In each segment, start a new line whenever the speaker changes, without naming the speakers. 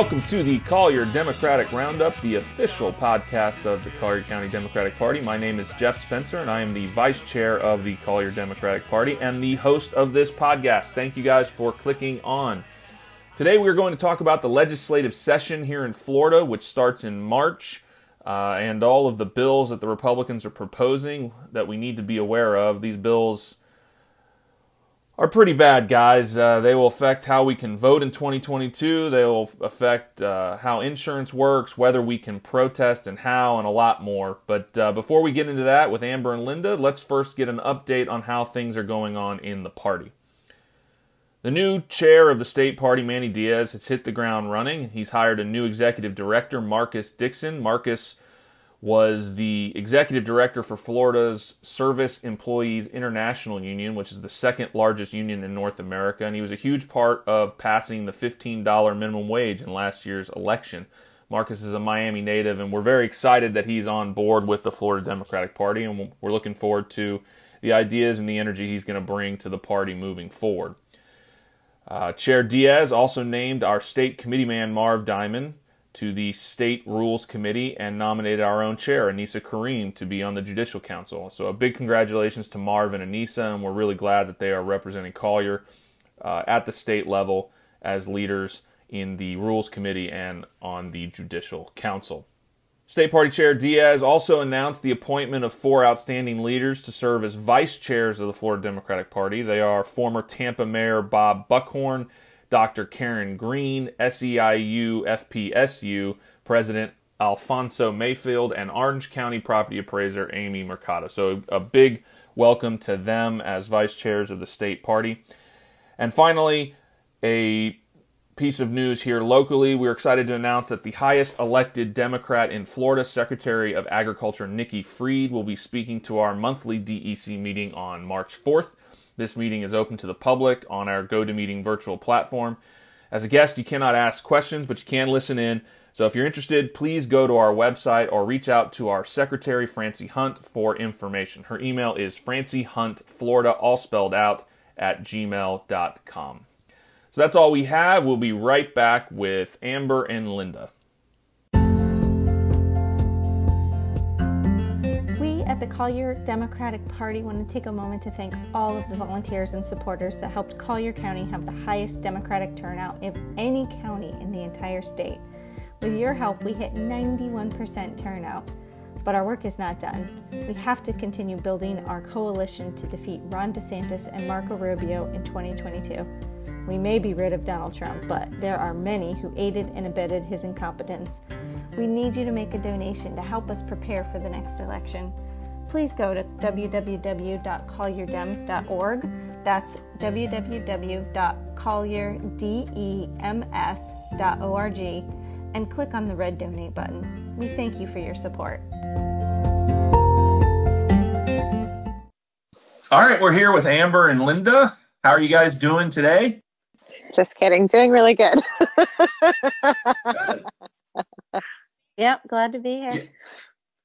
Welcome to the Collier Democratic Roundup, the official podcast of the Collier County Democratic Party. My name is Jeff Spencer and I am the vice chair of the Collier Democratic Party and the host of this podcast. Thank you guys for clicking on. Today we're going to talk about the legislative session here in Florida, which starts in March, uh, and all of the bills that the Republicans are proposing that we need to be aware of. These bills are pretty bad, guys. Uh, they will affect how we can vote in 2022. They will affect uh, how insurance works, whether we can protest, and how, and a lot more. But uh, before we get into that with Amber and Linda, let's first get an update on how things are going on in the party. The new chair of the state party, Manny Diaz, has hit the ground running. He's hired a new executive director, Marcus Dixon. Marcus was the executive director for Florida's Service Employees International Union, which is the second largest union in North America, and he was a huge part of passing the $15 minimum wage in last year's election. Marcus is a Miami native, and we're very excited that he's on board with the Florida Democratic Party, and we're looking forward to the ideas and the energy he's going to bring to the party moving forward. Uh, Chair Diaz also named our state committeeman Marv Diamond to the State Rules Committee and nominated our own chair, Anissa Kareem, to be on the Judicial Council. So a big congratulations to Marv and Anissa, and we're really glad that they are representing Collier uh, at the state level as leaders in the Rules Committee and on the Judicial Council. State Party Chair Diaz also announced the appointment of four outstanding leaders to serve as vice chairs of the Florida Democratic Party. They are former Tampa Mayor Bob Buckhorn Dr. Karen Green, SEIU FPSU President Alfonso Mayfield, and Orange County Property Appraiser Amy Mercado. So a big welcome to them as vice chairs of the state party. And finally, a piece of news here locally. We're excited to announce that the highest elected Democrat in Florida, Secretary of Agriculture Nikki Fried, will be speaking to our monthly DEC meeting on March 4th. This meeting is open to the public on our GoToMeeting virtual platform. As a guest, you cannot ask questions, but you can listen in. So if you're interested, please go to our website or reach out to our secretary, Francie Hunt, for information. Her email is franciehuntflorida, all spelled out, at gmail.com. So that's all we have. We'll be right back with Amber and Linda.
The Collier Democratic Party want to take a moment to thank all of the volunteers and supporters that helped Collier County have the highest Democratic turnout of any county in the entire state. With your help, we hit 91% turnout. But our work is not done. We have to continue building our coalition to defeat Ron DeSantis and Marco Rubio in 2022. We may be rid of Donald Trump, but there are many who aided and abetted his incompetence. We need you to make a donation to help us prepare for the next election please go to www.collierdems.org. That's www.collierdems.org and click on the red donate button. We thank you for your support.
All right, we're here with Amber and Linda. How are you guys doing today?
Just kidding. Doing really good.
good. Yep, glad to be here.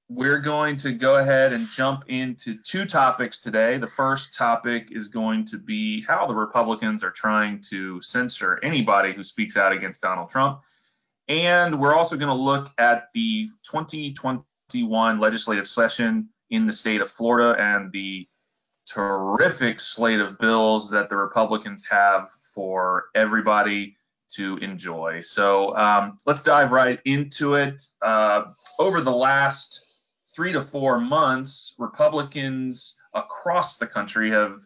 We're going to go ahead and jump into two topics today. The first topic is going to be how the Republicans are trying to censor anybody who speaks out against Donald Trump. And we're also going to look at the 2021 legislative session in the state of Florida and the terrific slate of bills that the Republicans have for everybody to enjoy. So um, let's dive right into it. Uh, over the last three to four months, Republicans across the country have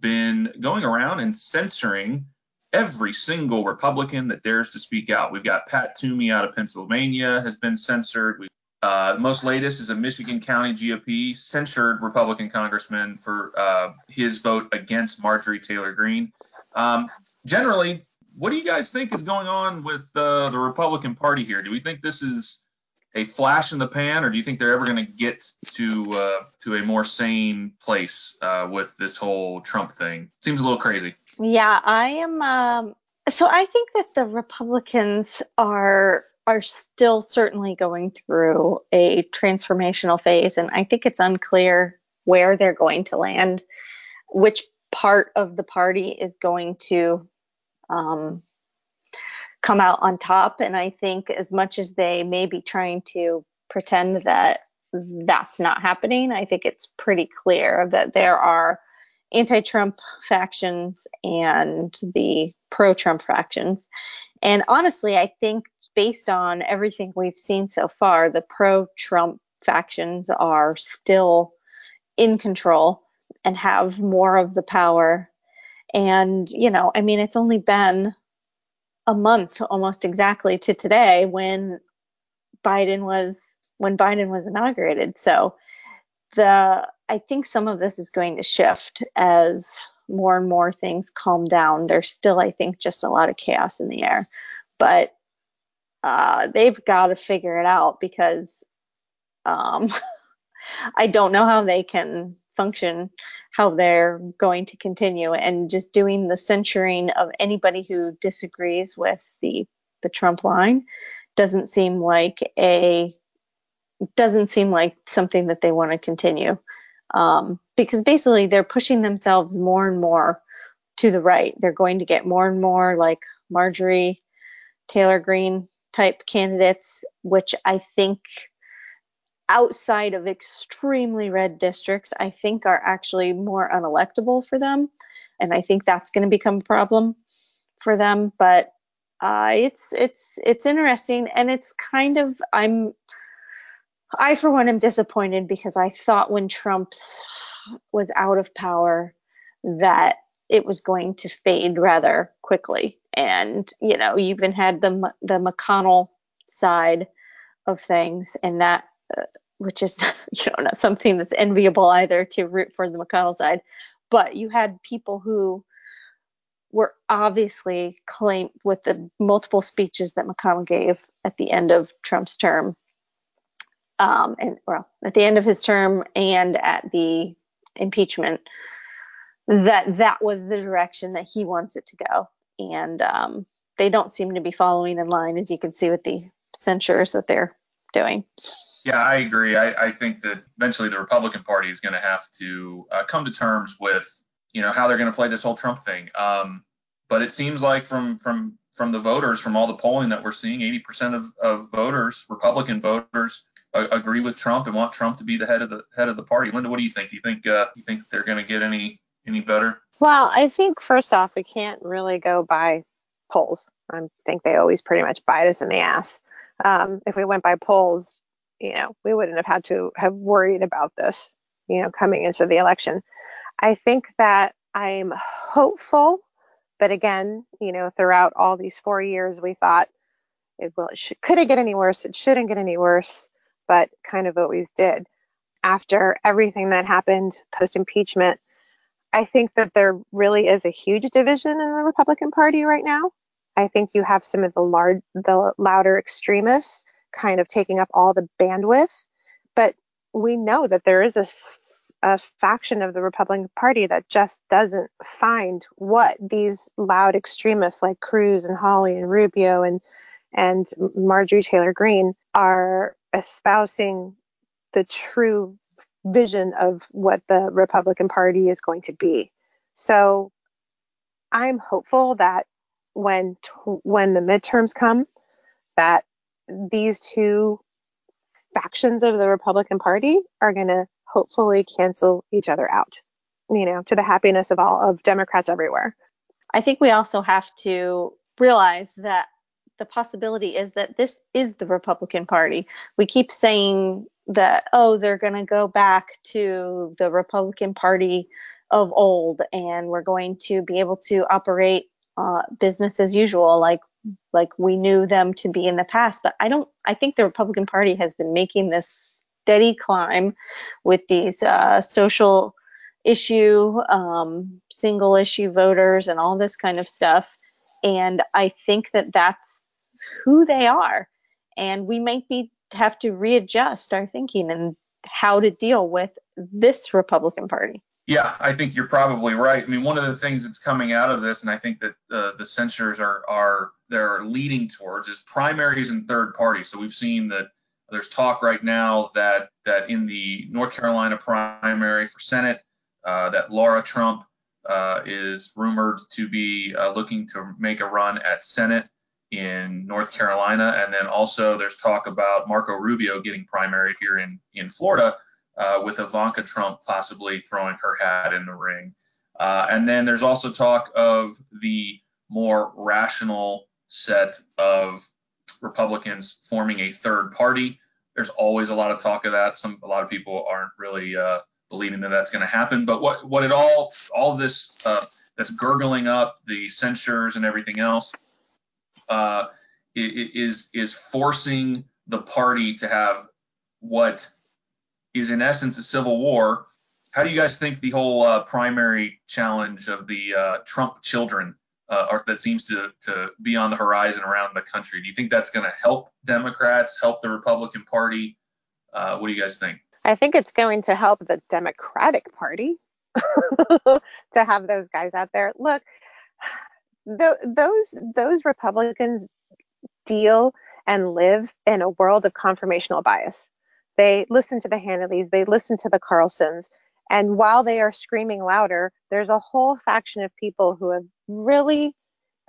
been going around and censoring every single Republican that dares to speak out. We've got Pat Toomey out of Pennsylvania has been censored. We, uh, most latest is a Michigan County GOP censured Republican congressman for uh, his vote against Marjorie Taylor Greene. Um, generally, what do you guys think is going on with uh, the Republican Party here? Do we think this is a flash in the pan, or do you think they're ever going to get to uh, to a more sane place uh, with this whole Trump thing? Seems a little crazy.
Yeah, I am. Um, so I think that the Republicans are are still certainly going through a transformational phase, and I think it's unclear where they're going to land, which part of the party is going to um, come out on top. And I think as much as they may be trying to pretend that that's not happening, I think it's pretty clear that there are anti-Trump factions and the pro-Trump factions. And honestly, I think based on everything we've seen so far, the pro-Trump factions are still in control and have more of the power. And, you know, I mean, it's only been a month almost exactly to today when Biden was when Biden was inaugurated. So the I think some of this is going to shift as more and more things calm down. There's still, I think, just a lot of chaos in the air, but uh, they've got to figure it out because um, I don't know how they can function, how they're going to continue, and just doing the censuring of anybody who disagrees with the the Trump line doesn't seem like a doesn't seem like something that they want to continue um, because basically they're pushing themselves more and more to the right. They're going to get more and more like Marjorie Taylor Greene type candidates, which I think outside of extremely red districts, I think are actually more unelectable for them. And I think that's going to become a problem for them. But uh, it's it's it's interesting, and it's kind of I'm I, for one, am disappointed because I thought when Trump's was out of power that it was going to fade rather quickly. And, you know, you even had the, the McConnell side of things, and that, which is, you know, not something that's enviable either to root for the McConnell side. But you had people who were obviously claimed with the multiple speeches that McConnell gave at the end of Trump's term um, and well, at the end of his term and at the impeachment, that that was the direction that he wants it to go. And um, they don't seem to be following in line, as you can see with the censures that they're doing.
Yeah, I agree. I, I think that eventually the Republican Party is going to have to uh, come to terms with, you know, how they're going to play this whole Trump thing. Um, but it seems like from from from the voters, from all the polling that we're seeing, 80% of, of voters, Republican voters, agree with Trump and want Trump to be the head of the head of the party. Linda, what do you think? Do you think uh, you think they're going to get any any better?
Well, I think first off, we can't really go by polls. I think they always pretty much bite us in the ass. Um, if we went by polls, you know, we wouldn't have had to have worried about this, you know, coming into the election. I think that I'm hopeful, but again, you know, throughout all these four years, we thought it will, it should, could it get any worse? It shouldn't get any worse but kind of always did. After everything that happened post impeachment, I think that there really is a huge division in the Republican Party right now. I think you have some of the large, the louder extremists kind of taking up all the bandwidth, but we know that there is a, a faction of the Republican Party that just doesn't find what these loud extremists like Cruz and Hawley and Rubio and and Marjorie Taylor Greene are espousing the true vision of what the Republican Party is going to be. So I'm hopeful that when when the midterms come, that these two factions of the Republican Party are going to hopefully cancel each other out. You know, to the happiness of all of Democrats everywhere.
I think we also have to realize that the possibility is that this is the Republican Party. We keep saying that, oh, they're going to go back to the Republican Party of old and we're going to be able to operate uh, business as usual like like we knew them to be in the past but i don't i think the republican party has been making this steady climb with these uh, social issue um, single issue voters and all this kind of stuff and i think that that's who they are. And we might be have to readjust our thinking and how to deal with this Republican Party.
Yeah, I think you're probably right. I mean, one of the things that's coming out of this, and I think that uh, the censors are are they're leading towards, is primaries and third parties. So we've seen that there's talk right now that that in the North Carolina primary for Senate, uh, that Lara Trump uh, is rumored to be uh, looking to make a run at Senate in North Carolina, and then also there's talk about Marco Rubio getting primaried here in in Florida, uh, with Ivanka Trump possibly throwing her hat in the ring. Uh, and then there's also talk of the more rational set of Republicans forming a third party. There's always a lot of talk of that. Some a lot of people aren't really uh, believing that that's going to happen. But what what it all all this uh, that's gurgling up the censures and everything else uh, is is forcing the party to have what is in essence a civil war. How do you guys think the whole uh, primary challenge of the uh, Trump children uh, or that seems to, to be on the horizon around the country? Do you think that's going to help Democrats, help the Republican Party? Uh, what do you guys think?
I think it's going to help the Democratic Party to have those guys out there. Look, th- those those Republicans deal and live in a world of confirmational bias. They listen to the Hannitys, they listen to the Carlsons, and while they are screaming louder, there's a whole faction of people who have really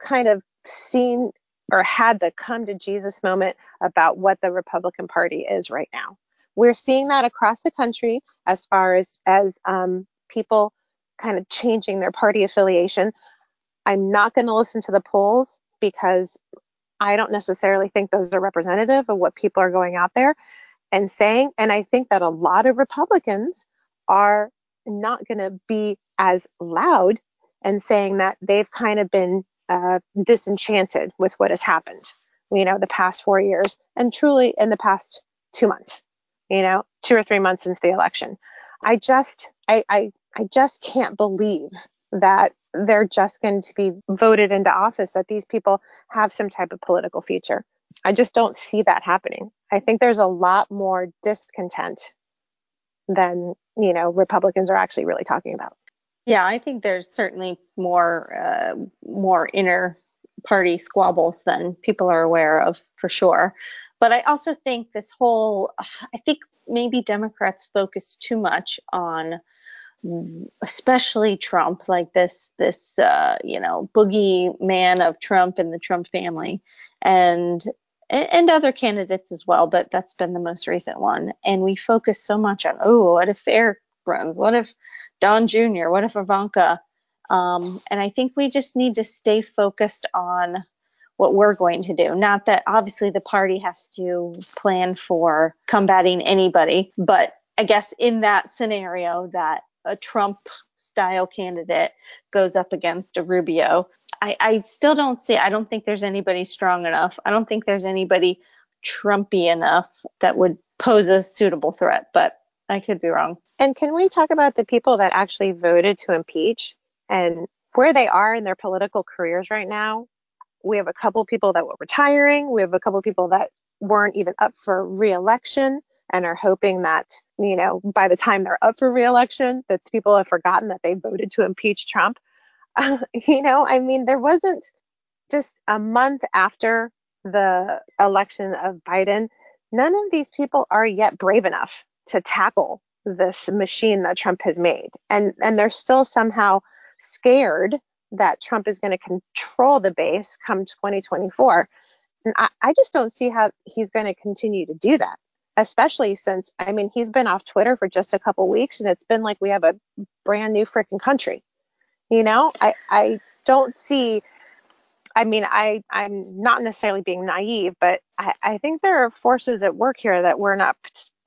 kind of seen or had the come to Jesus moment about what the Republican Party is right now. We're seeing that across the country as far as as um, people kind of changing their party affiliation. I'm not going to listen to the polls because I don't necessarily think those are representative of what people are going out there and saying. And I think that a lot of Republicans are not going to be as loud and saying that they've kind of been uh, disenchanted with what has happened, you know, the past four years and truly in the past two months, you know, two or three months since the election. I just, I, I, I just can't believe that they're just going to be voted into office, that these people have some type of political future. I just don't see that happening. I think there's a lot more discontent than, you know, Republicans are actually really talking about.
Yeah, I think there's certainly more uh, more inner party squabbles than people are aware of for sure. But I also think this whole I think maybe Democrats focus too much on especially Trump, like this this uh, you know boogie man of Trump and the Trump family, and and other candidates as well, but that's been the most recent one. And we focus so much on oh, what if Eric runs? What if Don Jr.? What if Ivanka? Um, and I think we just need to stay focused on what we're going to do. Not that obviously the party has to plan for combating anybody, but I guess in that scenario that a Trump style candidate goes up against a Rubio. I, I still don't see, I don't think there's anybody strong enough. I don't think there's anybody Trumpy enough that would pose a suitable threat, but I could be wrong.
And can we talk about the people that actually voted to impeach and where they are in their political careers right now? We have a couple people that were retiring. We have a couple people that weren't even up for reelection and are hoping that, you know, by the time they're up for reelection, that people have forgotten that they voted to impeach Trump. You know, I mean, there wasn't just a month after the election of Biden, none of these people are yet brave enough to tackle this machine that Trump has made. And and they're still somehow scared that Trump is going to control the base come 2024. And I, I just don't see how he's going to continue to do that especially since I mean he's been off Twitter for just a couple weeks and it's been like we have a brand new freaking country. You know, I I don't see I mean I I'm not necessarily being naive, but I, I think there are forces at work here that we're not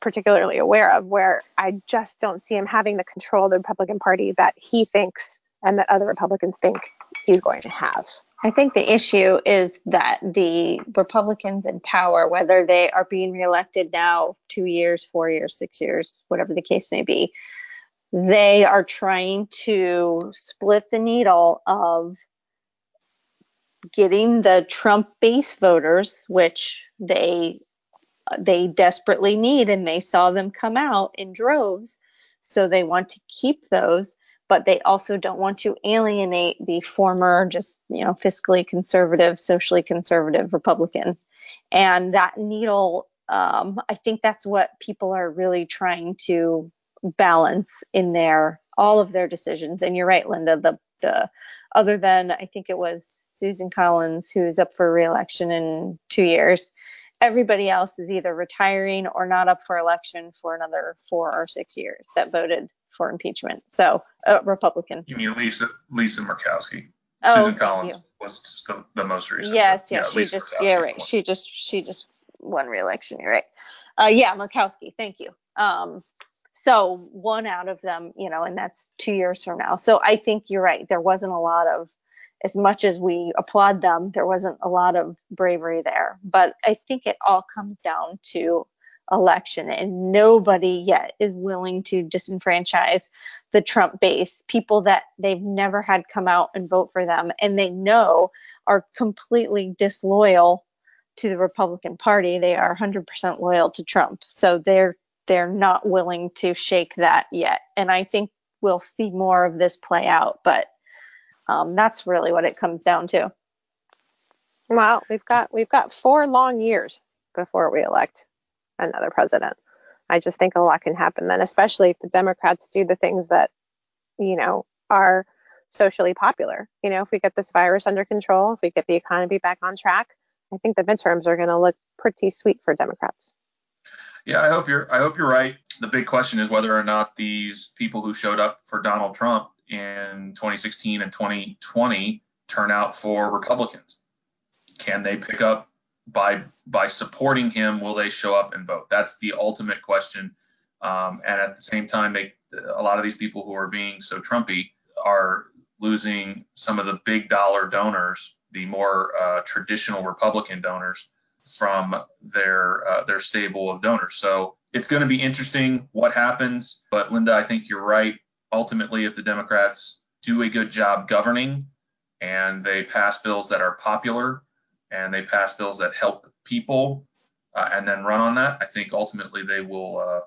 particularly aware of where I just don't see him having the control of the Republican Party that he thinks and that other Republicans think he's going to have.
I think the issue is that the Republicans in power, whether they are being reelected now, two years, four years, six years, whatever the case may be, they are trying to split the needle of getting the Trump base voters, which they they desperately need, and they saw them come out in droves, so they want to keep those but they also don't want to alienate the former just you know fiscally conservative socially conservative republicans. And that needle um, i think that's what people are really trying to balance in their all of their decisions and you're right linda the
the other than I think it was Susan Collins who's up for reelection in two years. Everybody else is either retiring or not up for election for another four or six years that voted for impeachment. So uh, Republican.
You mean Lisa Lisa Murkowski? Oh, Susan Collins was the, the, most recent.
Yes, yes, yeah, she just yeah right. She just she just won reelection. You're right. Uh, yeah, Murkowski. Thank you. Um, so one out of them, you know, and that's two years from now. So I think you're right. There wasn't a lot of, as much as we applaud them, there wasn't a lot of bravery there. But I think it all comes down to election, and nobody yet is willing to disenfranchise the Trump base, people that they've never had come out and vote for them, and they know are completely disloyal to the Republican Party. They are 100% loyal to Trump. So they're they're not willing to shake that yet. And I think we'll see more of this play out, but um, that's really what it comes down to. Wow, we've got we've got four long years before we elect another president. I just think a lot can happen then, especially if the Democrats do the things that you know are socially popular. You know, if we get this virus under control, if we get the economy back on track, I think the midterms are going to look pretty sweet for Democrats.
Yeah, I hope you're I hope you're right. The big question is whether or not these people who showed up for Donald Trump in 2016 and 2020 turn out for Republicans. Can they pick up by by supporting him? Will they show up and vote? That's the ultimate question. Um, and at the same time, they a lot of these people who are being so Trumpy are losing some of the big dollar donors, the more uh, traditional Republican donors from their uh, their stable of donors. So it's going to be interesting what happens. But Linda, I think you're right. Ultimately, if the Democrats do a good job governing and they pass bills that are popular and they pass bills that help people uh, and then run on that, I think ultimately they will uh,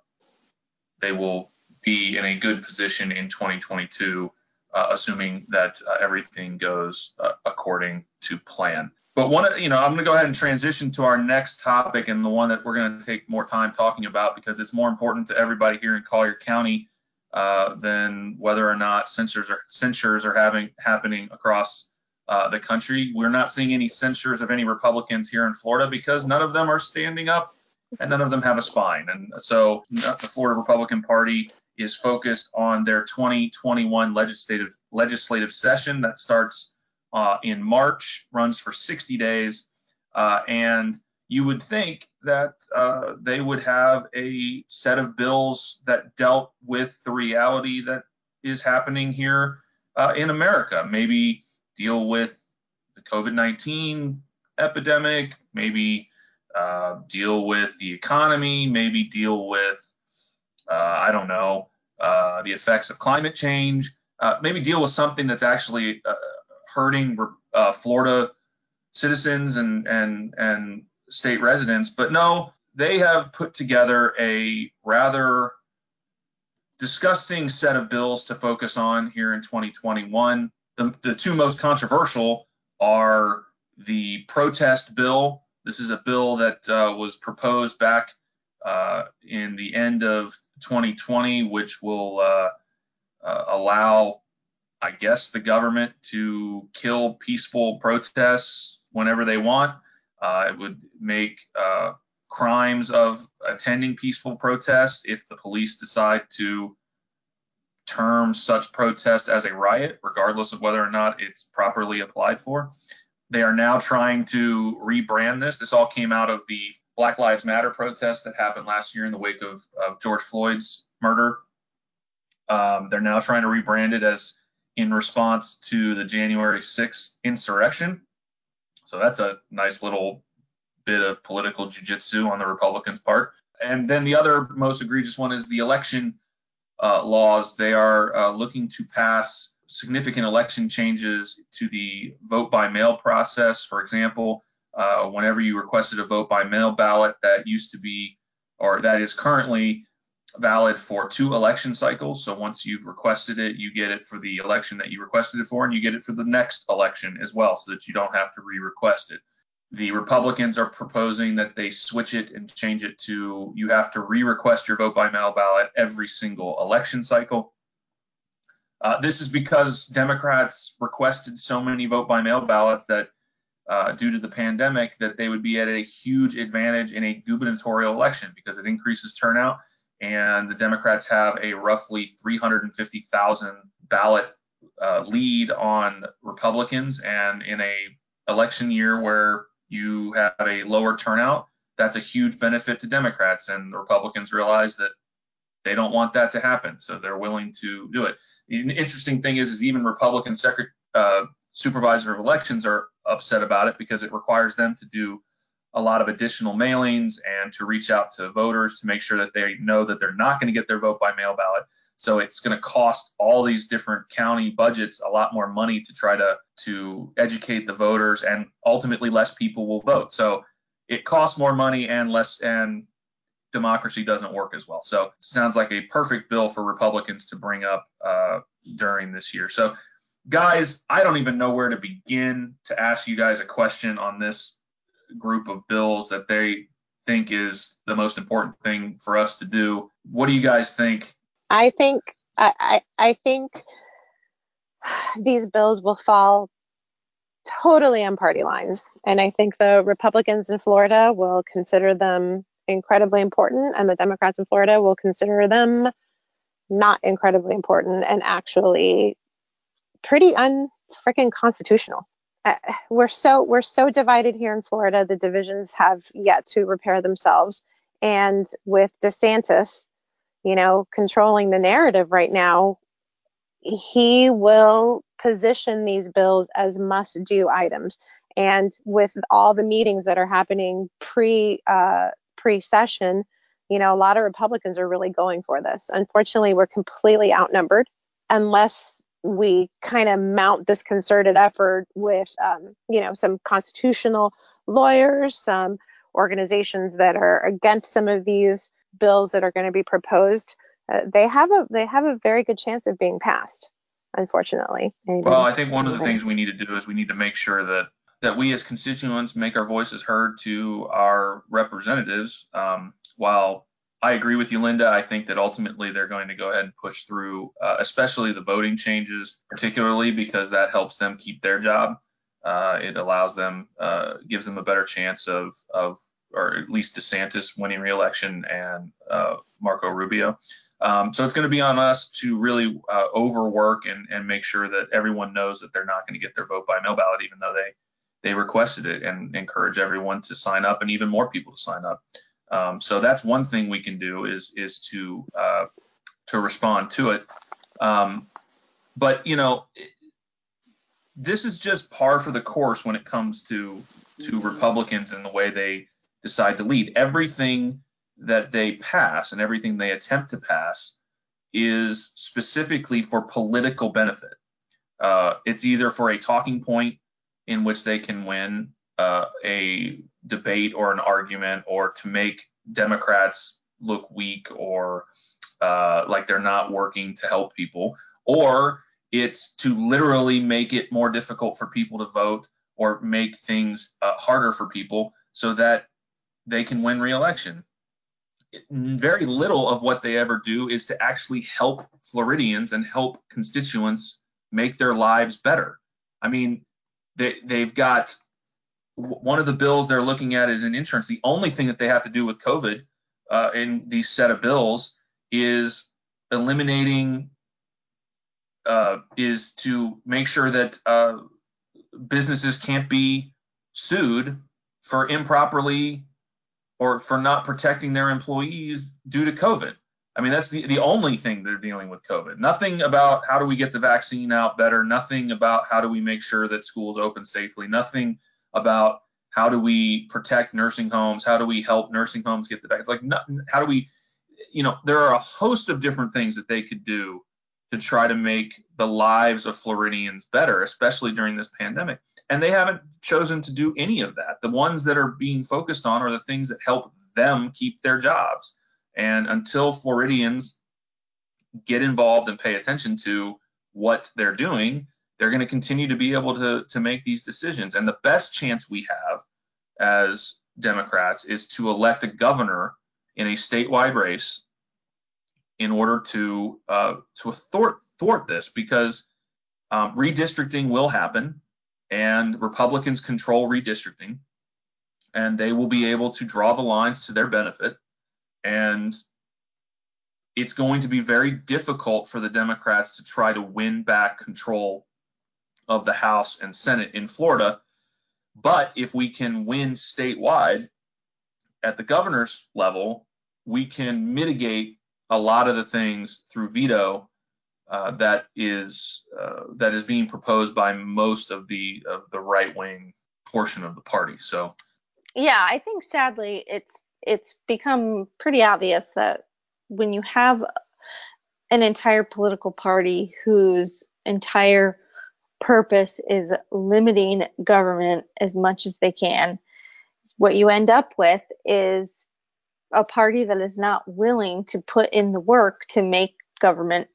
they will be in a good position in 2022, uh, assuming that uh, everything goes uh, according to plan. But one, you know, I'm going to go ahead and transition to our next topic and the one that we're going to take more time talking about because it's more important to everybody here in Collier County uh, than whether or not censures are censures are having happening across uh, the country. We're not seeing any censures of any Republicans here in Florida because none of them are standing up and none of them have a spine. And so the Florida Republican Party is focused on their 2021 legislative legislative session that starts uh, in March, runs for 60 days, uh, and you would think that uh, they would have a set of bills that dealt with the reality that is happening here uh, in America. Maybe deal with the COVID 19 epidemic, maybe uh, deal with the economy, maybe deal with, uh, I don't know, the effects of climate change, maybe deal with something that's actually hurting uh, Florida citizens and and and state residents. But no, they have put together a rather disgusting set of bills to focus on here in 2021. The, the two most controversial are the protest bill. This is a bill that uh, was proposed back uh, in the end of 2020, which will uh, uh allow I guess, the government to kill peaceful protests whenever they want. Uh, it would make uh, crimes of attending peaceful protests if the police decide to term such protest as a riot, regardless of whether or not it's properly applied for. They are now trying to rebrand this. This all came out of the Black Lives Matter protest that happened last year in the wake of, of George Floyd's murder. Um, they're now trying to rebrand it as in response to the January 6th insurrection. So that's a nice little bit of political jujitsu on the Republicans' part. And then the other most egregious one is the election uh, laws. They are uh, looking to pass significant election changes to the vote by mail process. For example, uh, whenever you requested a vote by mail ballot, that used to be, or that is currently valid for two election cycles. So once you've requested it, you get it for the election that you requested it for, and you get it for the next election as well, so that you don't have to re-request it. The Republicans are proposing that they switch it and change it to you have to re-request your vote by mail ballot every single election cycle. Uh, this is because Democrats requested so many vote by mail ballots that uh, due to the pandemic that they would be at a huge advantage in a gubernatorial election because it increases turnout and the Democrats have a roughly 350,000 ballot uh, lead on Republicans. And in a election year where you have a lower turnout that's a huge benefit to Democrats. And the Republicans realize that they don't want that to happen so they're willing to do it. The interesting thing is is even Republican secret, uh, supervisor of elections are upset about it because it requires them to do a lot of additional mailings and to reach out to voters to make sure that they know that they're not going to get their vote by mail ballot. So it's going to cost all these different county budgets a lot more money to try to to educate the voters and ultimately less people will vote. So it costs more money and less and democracy doesn't work as well. So sounds like a perfect bill for Republicans to bring up uh, during this year. So guys, I don't even know where to begin to ask you guys a question on this group of bills that they think is the most important thing for us to do. What do you guys think?
I think I, I, I think these bills will fall totally on party lines. And I think the Republicans in Florida will consider them incredibly important, and the Democrats in Florida will consider them not incredibly important and actually pretty unfreaking constitutional. Uh, we're so we're so divided here in Florida. The divisions have yet to repair themselves, and with DeSantis, you know, controlling the narrative right now, he will position these bills as must-do items. And with all the meetings that are happening pre uh, pre-session, you know, a lot of Republicans are really going for this. Unfortunately, we're completely outnumbered unless we kind of mount this concerted effort with, um, you know, some constitutional lawyers, some organizations that are against some of these bills that are going to be proposed. Uh, they have a they have a very good chance of being passed. Unfortunately.
Anybody? Well, I think one of the things we need to do is we need to make sure that that we as constituents make our voices heard to our representatives um, while I agree with you, Linda. I think that ultimately they're going to go ahead and push through, uh, especially the voting changes, particularly because that helps them keep their job. Uh, it allows them, uh, gives them a better chance of, of, or at least DeSantis winning reelection and uh, Marco Rubio. Um, so it's going to be on us to really uh, overwork and, and make sure that everyone knows that they're not going to get their vote by mail ballot, even though they they requested it, and encourage everyone to sign up and even more people to sign up. Um, so that's one thing we can do is is to uh, to respond to it. Um, but you know, this is just par for the course when it comes to to Republicans and the way they decide to lead. Everything that they pass and everything they attempt to pass is specifically for political benefit. Uh, it's either for a talking point in which they can win uh, a debate or an argument or to make Democrats look weak or uh, like they're not working to help people, or it's to literally make it more difficult for people to vote or make things uh, harder for people so that they can win re-election. Very little of what they ever do is to actually help Floridians and help constituents make their lives better. I mean, they, they've got one of the bills they're looking at is in insurance. The only thing that they have to do with COVID uh, in these set of bills is eliminating uh, is to make sure that uh, businesses can't be sued for improperly or for not protecting their employees due to COVID. I mean, that's the, the only thing they're dealing with COVID. Nothing about how do we get the vaccine out better. Nothing about how do we make sure that schools open safely. Nothing about how do we protect nursing homes? How do we help nursing homes get the back? Like, how do we, you know, there are a host of different things that they could do to try to make the lives of Floridians better, especially during this pandemic. And they haven't chosen to do any of that. The ones that are being focused on are the things that help them keep their jobs. And until Floridians get involved and pay attention to what they're doing, they're going to continue to be able to, to make these decisions. And the best chance we have as Democrats is to elect a governor in a statewide race in order to uh, to thwart thwart this because um, redistricting will happen and Republicans control redistricting and they will be able to draw the lines to their benefit and it's going to be very difficult for the Democrats to try to win back control of the House and Senate in Florida. But if we can win statewide at the governor's level, we can mitigate a lot of the things through veto uh, that is uh, that is being proposed by most of the of the right wing portion of the party. So
yeah, I think sadly it's it's become pretty obvious that when you have an entire political party whose entire purpose is limiting government as much as they can, what you end up with is a party that is not willing to put in the work to make government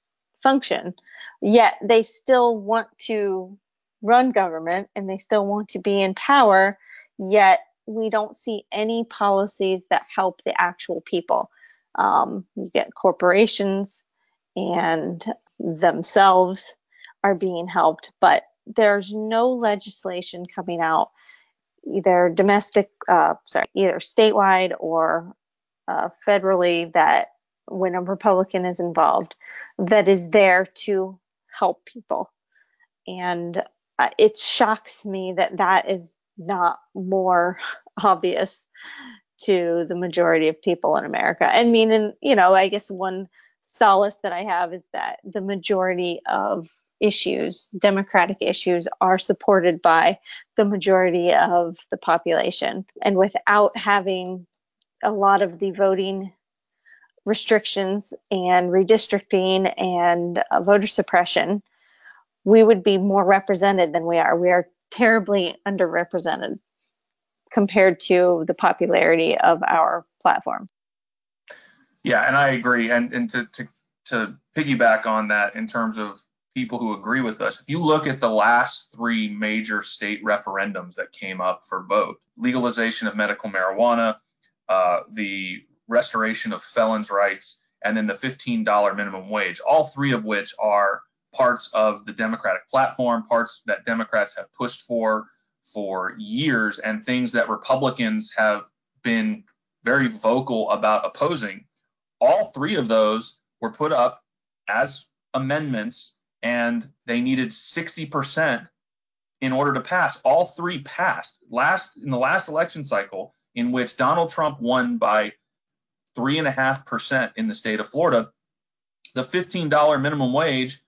function. Yet they still want to run government and they still want to be in power, yet we don't see any policies that help the actual people. Um, you get corporations and themselves are being helped, but there's no legislation coming out, either domestic, uh, sorry, either statewide or uh, federally, that when a Republican is involved, that is there to help people. And uh, it shocks me that that is not more obvious to the majority of people in America. I mean, and you know, I guess one solace that I have is that the majority of issues, democratic issues, are supported by the majority of the population. And without having a lot of the voting restrictions and redistricting and uh, voter suppression, we would be more represented than we are. We are terribly underrepresented compared to the popularity of our platform.
Yeah, and I agree. And and to to to piggyback on that in terms of people who agree with us, if you look at the last three major state referendums that came up for vote, legalization of medical marijuana, uh, the restoration of felons' rights, and then the $15 minimum wage, all three of which are parts of the Democratic platform, parts that Democrats have pushed for for years, and things that Republicans have been very vocal about opposing. All three of those were put up as amendments, and they needed 60% in order to pass. All three passed. Last in the last election cycle, in which Donald Trump won by three and a half percent in the state of Florida, the $15 minimum wage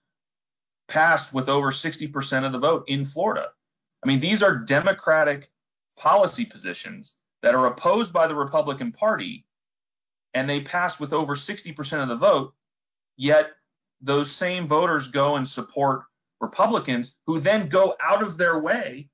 passed with over 60% of the vote in Florida. I mean, these are Democratic policy positions that are opposed by the Republican Party, and they pass with over 60% of the vote. Yet those same voters go and support Republicans who then go out of their way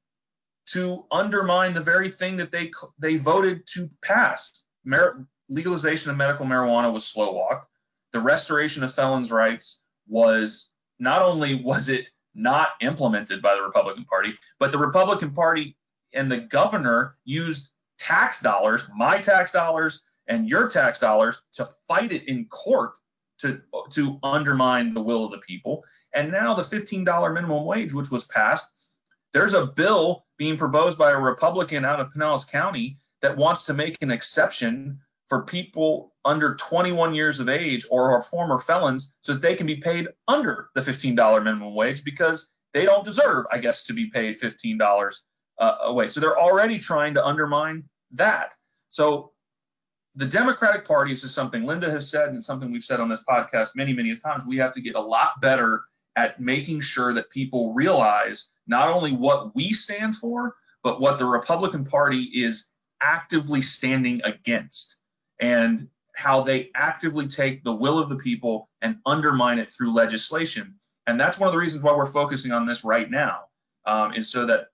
to undermine the very thing that they they voted to pass. Mar- legalization of medical marijuana was slow walk. The restoration of felons' rights was not only was it not implemented by the Republican Party, but the Republican Party and the governor used tax dollars, my tax dollars and your tax dollars, to fight it in court to to undermine the will of the people. And now the $15 minimum wage, which was passed, there's a bill being proposed by a Republican out of Pinellas County that wants to make an exception for people under 21 years of age or are former felons so that they can be paid under the $15 minimum wage because they don't deserve, I guess, to be paid $15 uh, away. So they're already trying to undermine that. So the Democratic Party, this is something Linda has said and something we've said on this podcast many, many times. We have to get a lot better at making sure that people realize not only what we stand for, but what the Republican Party is actively standing against and how they actively take the will of the people and undermine it through legislation. And that's one of the reasons why we're focusing on this right now, um, is so that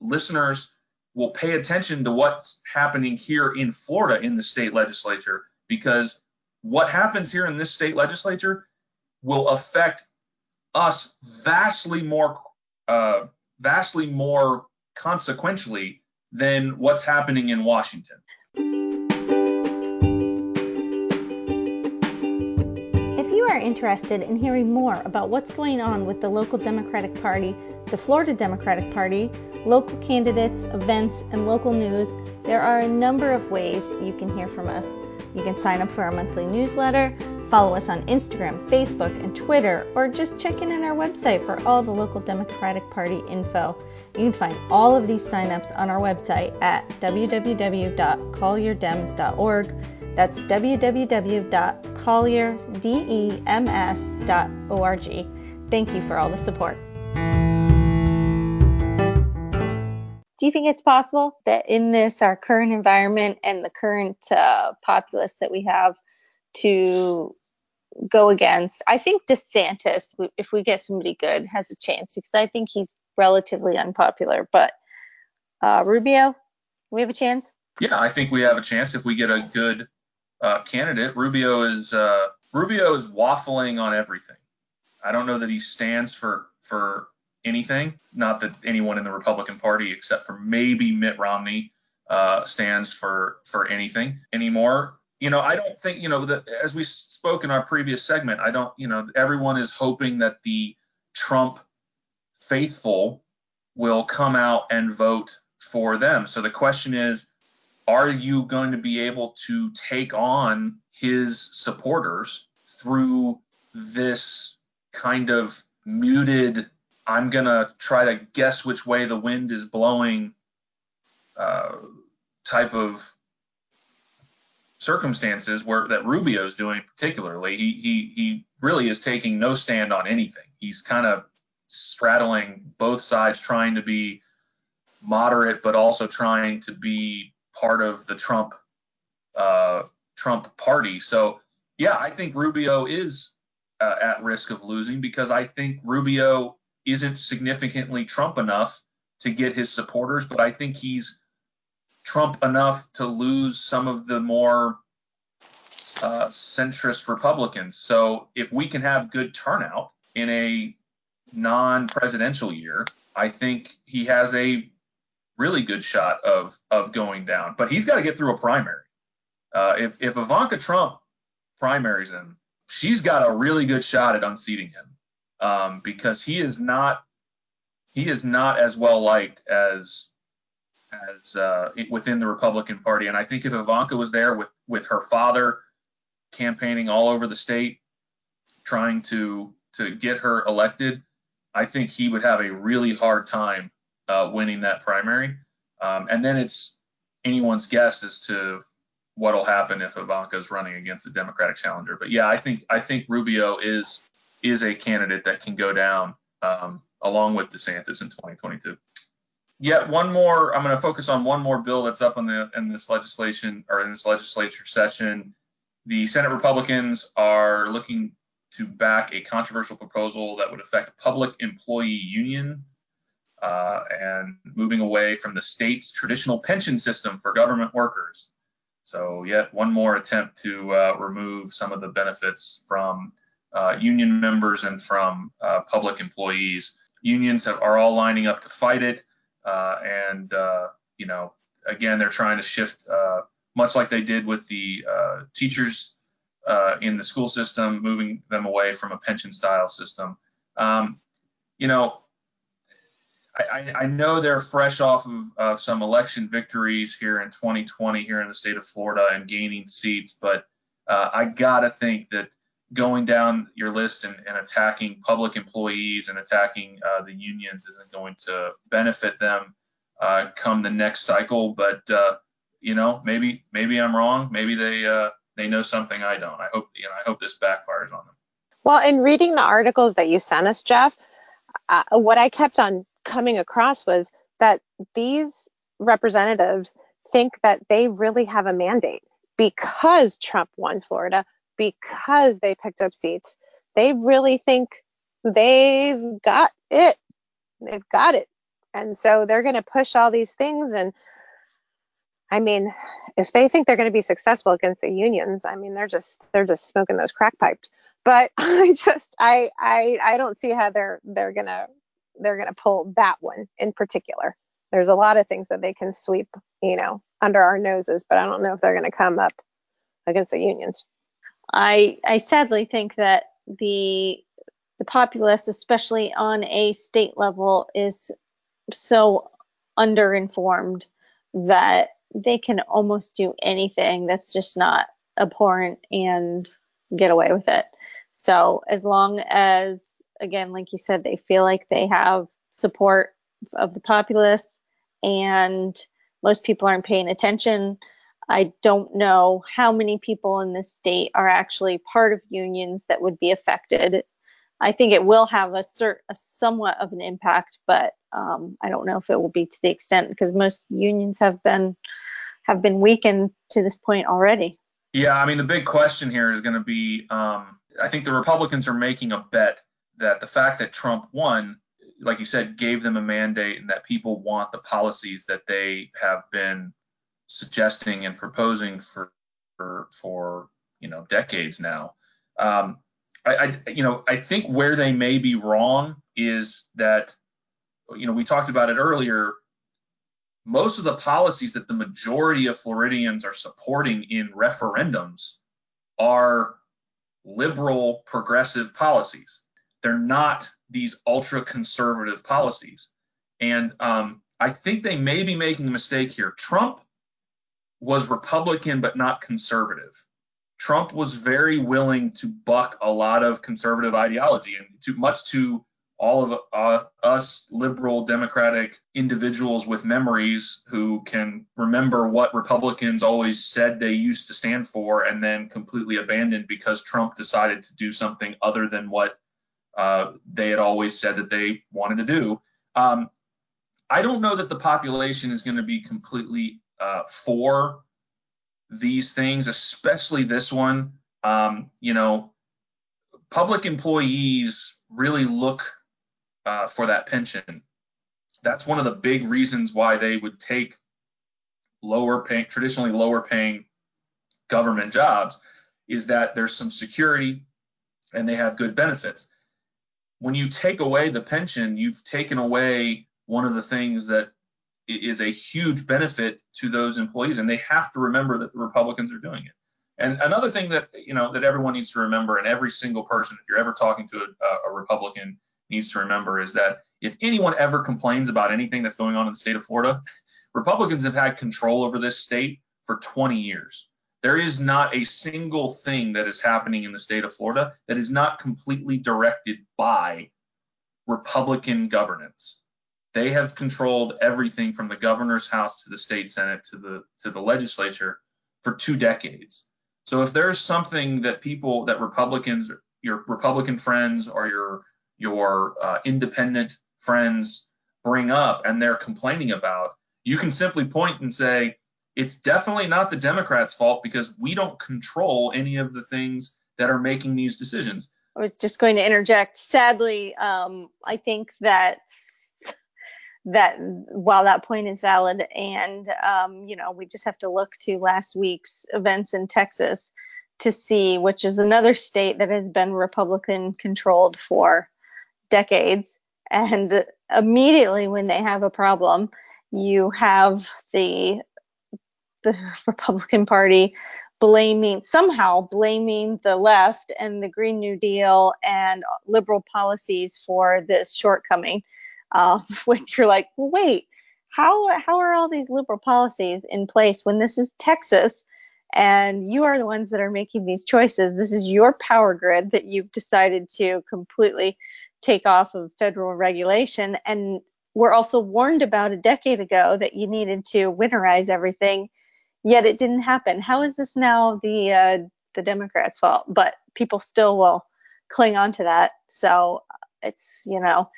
listeners will pay attention to what's happening here in Florida in the state legislature, because what happens here in this state legislature will affect us vastly more, uh, vastly more consequentially than what's happening in Washington.
If you are interested in hearing more about what's going on with the local Democratic Party, the Florida Democratic Party, local candidates, events, and local news, there are a number of ways you can hear from us. You can sign up for our monthly newsletter, follow us on Instagram, Facebook, and Twitter, or just check in on our website for all the local Democratic Party info. You can find all of these signups on our website at www.collierdems.org. That's www.collierdems.org. Thank you for all the support. Do you think it's possible that in this, our current environment and the current uh, populace that we have, to go against? I think DeSantis, if we get somebody good, has a chance because I think he's relatively unpopular. But uh, Rubio, we have a chance.
Yeah, I think we have a chance if we get a good uh, candidate. Rubio is uh, Rubio is waffling on everything. I don't know that he stands for for anything. Not that anyone in the Republican Party, except for maybe Mitt Romney, uh, stands for for anything anymore. You know, I don't think you know that as we spoke in our previous segment. I don't you know everyone is hoping that the Trump faithful will come out and vote for them. So the question is, are you going to be able to take on his supporters through this kind of muted I'm to try to guess which way the wind is blowing uh, type of circumstances where that Rubio is doing particularly. He, he, he really is taking no stand on anything. He's kind of straddling both sides, trying to be moderate, but also trying to be part of the Trump uh, Trump party. So yeah, I think Rubio is uh, at risk of losing because I think Rubio isn't significantly Trump enough to get his supporters, but I think he's Trump enough to lose some of the more uh, centrist Republicans. So if we can have good turnout in a non-presidential year, I think he has a really good shot of of going down. But he's got to get through a primary. Uh, if if Ivanka Trump primaries him, she's got a really good shot at unseating him um, because he is not he is not as well liked as as uh, within the Republican Party. And I think if Ivanka was there with with her father campaigning all over the state, trying to to get her elected, I think he would have a really hard time uh, winning that primary. Um, and then it's anyone's guess as to what'll happen if Ivanka is running against a Democratic challenger. But yeah, I think I think Rubio is is a candidate that can go down um, along with DeSantis in 2022. Yet one more, I'm going to focus on one more bill that's up in the in this legislation or in this legislature session. The Senate Republicans are looking to back a controversial proposal that would affect public employee union uh, and moving away from the state's traditional pension system for government workers. So yet one more attempt to uh, remove some of the benefits from uh, union members and from uh, public employees. Unions have, are all lining up to fight it, uh, and uh, you know, again, they're trying to shift, uh, much like they did with the teachers in the school system, moving them away from a pension-style system. Um, you know, I, I, know they're fresh off of, of, some election victories here in 2020 here in the state of Florida and gaining seats, but uh, I gotta think that going down your list and, and attacking public employees and attacking uh, the unions isn't going to benefit them uh, come the next cycle. But uh, you know, maybe maybe I'm wrong. Maybe they uh, they know something I don't. I hope you know. I hope this backfires on them.
Well, in reading the articles that you sent us, Jeff, uh, what I kept on coming across was that these representatives think that they really have a mandate because Trump won Florida because they picked up seats. They really think they've got it. They've got it. And so they're going to push all these things. And I mean, if they think they're going to be successful against the unions, I mean, they're just they're just smoking those crack pipes. But I just I I I don't see how they're they're gonna they're gonna pull that one in particular. There's a lot of things that they can sweep, you know, under our noses, but I don't know if they're going to come up against the unions.
I I sadly think that the the populace, especially on a state level, is so underinformed that they can almost do anything that's just not abhorrent and get away with it. So as long as, again, like you said, they feel like they have support of the populace and most people aren't paying attention. I don't know how many people in this state are actually part of unions that would be affected. I think it will have a, cert, a somewhat of an impact, but um, I don't know if it will be to the extent because most unions have been have been weakened to this point already.
Yeah, I mean the big question here is going to be. Um, I think the Republicans are making a bet that the fact that Trump won, like you said, gave them a mandate, and that people want the policies that they have been suggesting and proposing for for, for you know decades now. Um, I, I, you know I think where they may be wrong is that you know we talked about it earlier. Most of the policies that the majority of Floridians are supporting in referendums are liberal progressive policies. They're not these ultra conservative policies. And um, I think they may be making a mistake here. Trump was Republican but not conservative. Trump was very willing to buck a lot of conservative ideology, and to much to all of uh, us liberal democratic individuals with memories who can remember what Republicans always said they used to stand for and then completely abandoned because Trump decided to do something other than what uh, they had always said that they wanted to do. Um, I don't know that the population is going to be completely uh, for these things, especially this one. Um, you know, public employees really look uh, for that pension. That's one of the big reasons why they would take lower paying, traditionally lower paying government jobs, is that there's some security and they have good benefits. When you take away the pension, you've taken away one of the things that is a huge benefit to those employees, and they have to remember that the Republicans are doing it. And another thing that you know that everyone needs to remember, and every single person, if you're ever talking to a, a Republican, needs to remember is that if anyone ever complains about anything that's going on in the state of Florida, Republicans have had control over this state for 20 years. There is not a single thing that is happening in the state of Florida that is not completely directed by Republican governance. They have controlled everything from the governor's house to the state senate to the to the legislature for two decades. So if there's something that people that Republicans, your Republican friends or your your uh, independent friends bring up and they're complaining about, you can simply point and say it's definitely not the Democrats' fault because we don't control any of the things that are making these decisions.
I was just going to interject. Sadly, um, I think that that while that point is valid and um, you know we just have to look to last week's events in texas to see which is another state that has been republican controlled for decades. And immediately when they have a problem you have the the republican party blaming somehow blaming the left and the green new deal and liberal policies for this shortcoming uh, when you're like, well, wait, how how are all these liberal policies in place when this is Texas and you are the ones that are making these choices? This is your power grid that you've decided to completely take off of federal regulation, and we're also warned about a decade ago that you needed to winterize everything, yet it didn't happen. How is this now the uh, the Democrats' fault? But people still will cling on to that. So it's you know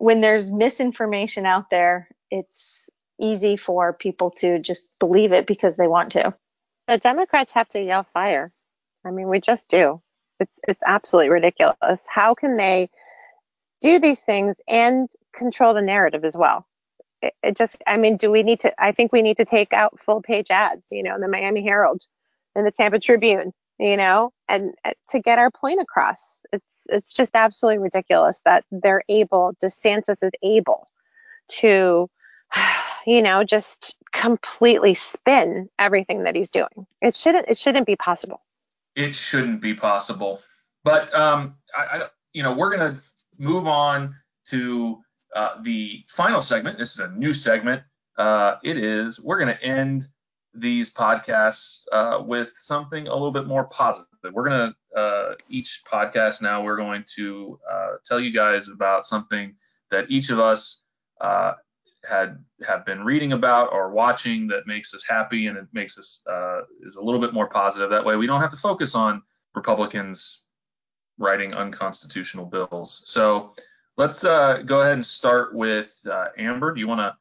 when there's misinformation out there, it's easy for people to just believe it because they want to.
The Democrats have to yell fire. I mean, we just do. It's it's absolutely ridiculous. How can they do these things and control the narrative as well? It, it just, I mean, do we need to? I think we need to take out full page ads, you know, in the Miami Herald, in the Tampa Tribune, you know, and uh, to get our point across. It's it's just absolutely ridiculous that they're able, DeSantis is able to, you know, just completely spin everything that he's doing. It shouldn't it shouldn't be possible.
It shouldn't be possible. but um, I, I, you know, we're gonna move on to uh, the final segment. This is a new segment. Uh, it is we're gonna end these podcasts uh, with something a little bit more positive. We're gonna uh, each podcast now we're going to uh, tell you guys about something that each of us uh, had have been reading about or watching that makes us happy and it makes us uh, is a little bit more positive. That way we don't have to focus on Republicans writing unconstitutional bills. So let's uh, go ahead and start with Amber. Do you want to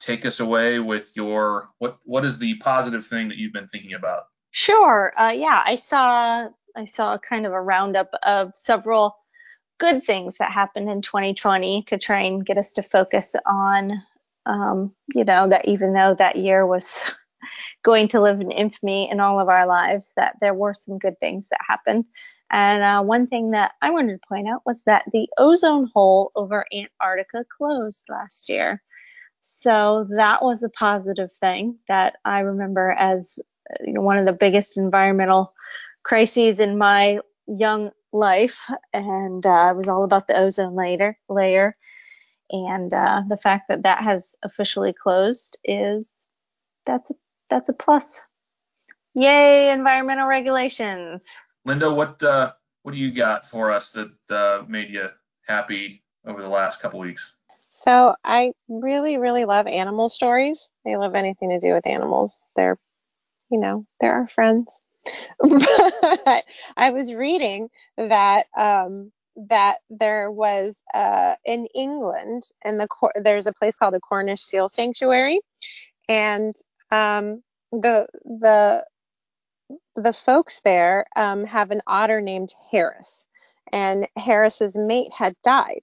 take us away with your what what is the positive thing that you've been thinking about?
Sure. Uh, yeah, I saw I saw kind of a roundup of several good things that happened in 2020 to try and get us to focus on, um, you know, that even though that year was going to live in infamy in all of our lives, that there were some good things that happened. And uh, one thing that I wanted to point out was that the ozone hole over Antarctica closed last year. So that was a positive thing that I remember as you know, one of the biggest environmental crises in my young life, and uh, it was all about the ozone layer. layer. And uh, the fact that that has officially closed is that's a that's a plus. Yay, environmental regulations.
Linda, what uh, what do you got for us that uh, made you happy over the last couple weeks?
So I really, really love animal stories. I love anything to do with animals. They're, you know, they're our friends. but I was reading that um, that there was uh, in England, in the there's a place called the Cornish Seal Sanctuary, and um, the the the folks there um, have an otter named Harris, and Harris's mate had died,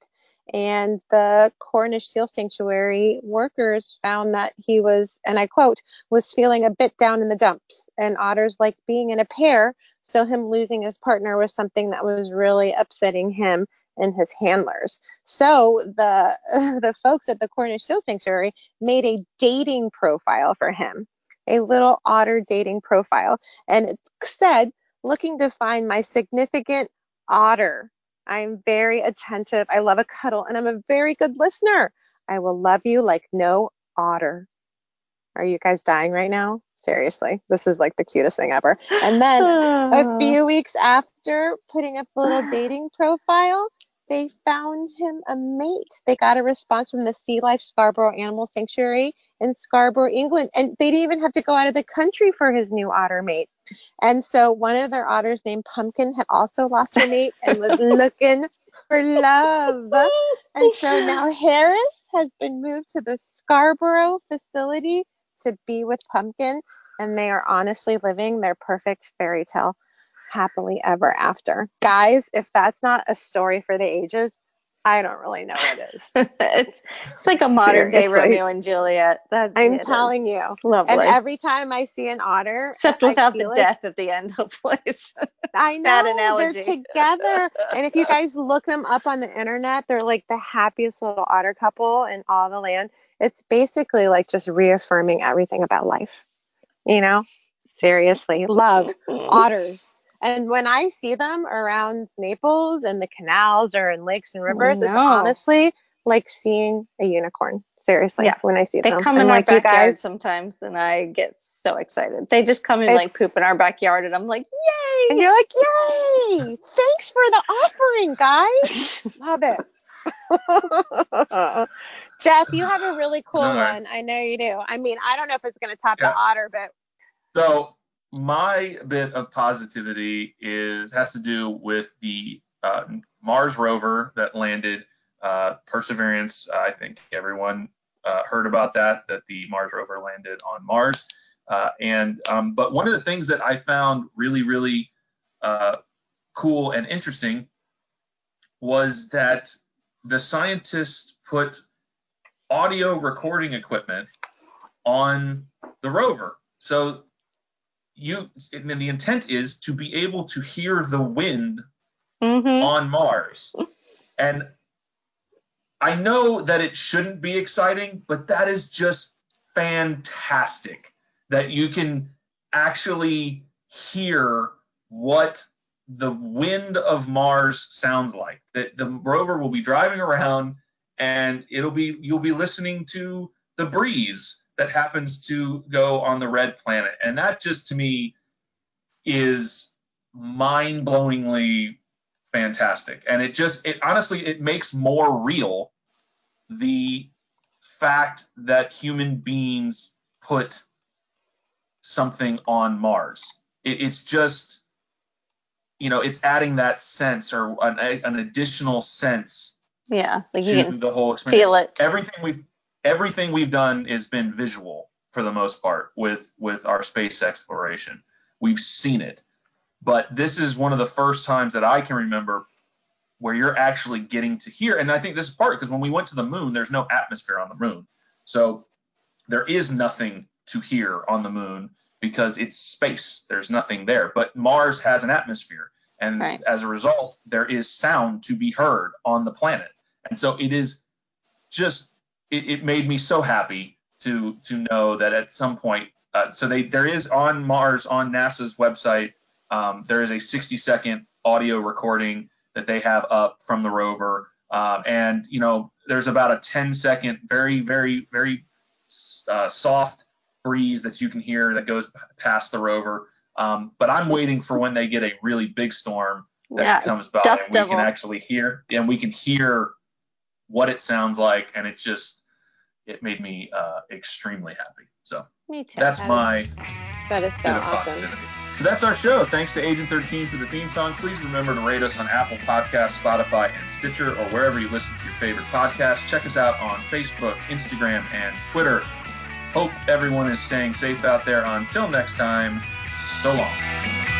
and the Cornish Seal Sanctuary workers found that he was, and I quote, was feeling a bit down in the dumps. And otters like being in a pair, so him losing his partner was something that was really upsetting him and his handlers. So the the folks at the Cornish Seal Sanctuary made a dating profile for him, a little otter dating profile, and it said, looking to find my significant otter I'm very attentive. I love a cuddle and I'm a very good listener. I will love you like no otter. Are you guys dying right now? Seriously, this is like the cutest thing ever. And then a few weeks after putting up a little dating profile, they found him a mate. They got a response from the Sea Life Scarborough Animal Sanctuary in Scarborough, England, and they didn't even have to go out of the country for his new otter mate. And so one of their otters named Pumpkin had also lost her mate and was looking for love. And so now Harris has been moved to the Scarborough facility to be with Pumpkin, and they are honestly living their perfect fairy tale happily ever after. Guys, if that's not a story for the ages, I don't really know what
it's it's like a modern Seriously. day Romeo and Juliet.
That's I'm telling is. you.
It's lovely.
And every time I see an otter,
except without the like, death at the end, hopefully.
I know they're together. and if you guys look them up on the internet, they're like the happiest little otter couple in all the land. It's basically like just reaffirming everything about life. You know? Seriously, love otters. And when I see them around Naples and the canals or in lakes and oh, rivers, it's honestly like seeing a unicorn. Seriously, yeah. when I see
they
them,
they come I'm in like, our backyard guys, sometimes, and I get so excited. They just come and like poop in our backyard, and I'm like, yay!
And you're like, yay! Thanks for the offering, guys. Love it. Jeff, you have a really cool no, one. I know you do. I mean, I don't know if it's going to top yeah. the otter, but
so my bit of positivity is has to do with the uh, Mars rover that landed. Uh, Perseverance. I think everyone uh, heard about that. That the Mars rover landed on Mars. Uh, and um, but one of the things that I found really really uh, cool and interesting was that the scientists put audio recording equipment on the rover. So you and the intent is to be able to hear the wind mm-hmm. on Mars. And I know that it shouldn't be exciting, but that is just fantastic that you can actually hear what the wind of Mars sounds like. That the rover will be driving around and it'll be you'll be listening to the breeze that happens to go on the red planet. And that just to me is mind-blowingly fantastic. And it just it honestly it makes more real the fact that human beings put something on Mars. It, it's just you know, it's adding that sense or an, an additional sense
yeah, like
to the whole experience.
Feel it.
Everything we've everything we've done has been visual for the most part with with our space exploration. We've seen it, but this is one of the first times that I can remember where you're actually getting to hear. And I think this is part because when we went to the moon, there's no atmosphere on the moon, so there is nothing to hear on the moon because it's space. There's nothing there. But Mars has an atmosphere. And
Right.
as a result, there is sound to be heard on the planet. And so it is just, it, it made me so happy to to know that at some point, uh, so they there is on Mars on NASA's website, um, there is a 60 second audio recording that they have up from the rover, um, and you know there's about a 10 second very very very uh, soft breeze that you can hear that goes past the rover. Um, but I'm waiting for when they get a really big storm that
Yeah,
comes by and we
devil.
can actually hear and we can hear what it sounds like and it just it made me uh, extremely happy. So
Me too.
that's
That
my
is- that is so
bit of
awesome.
positivity. So that's our show. Thanks to Agent 13 for the theme song. Please remember to rate us on Apple Podcasts, Spotify, and Stitcher, or wherever you listen to your favorite podcasts. Check us out on Facebook, Instagram, and Twitter. Hope everyone is staying safe out there. Until next time, so long.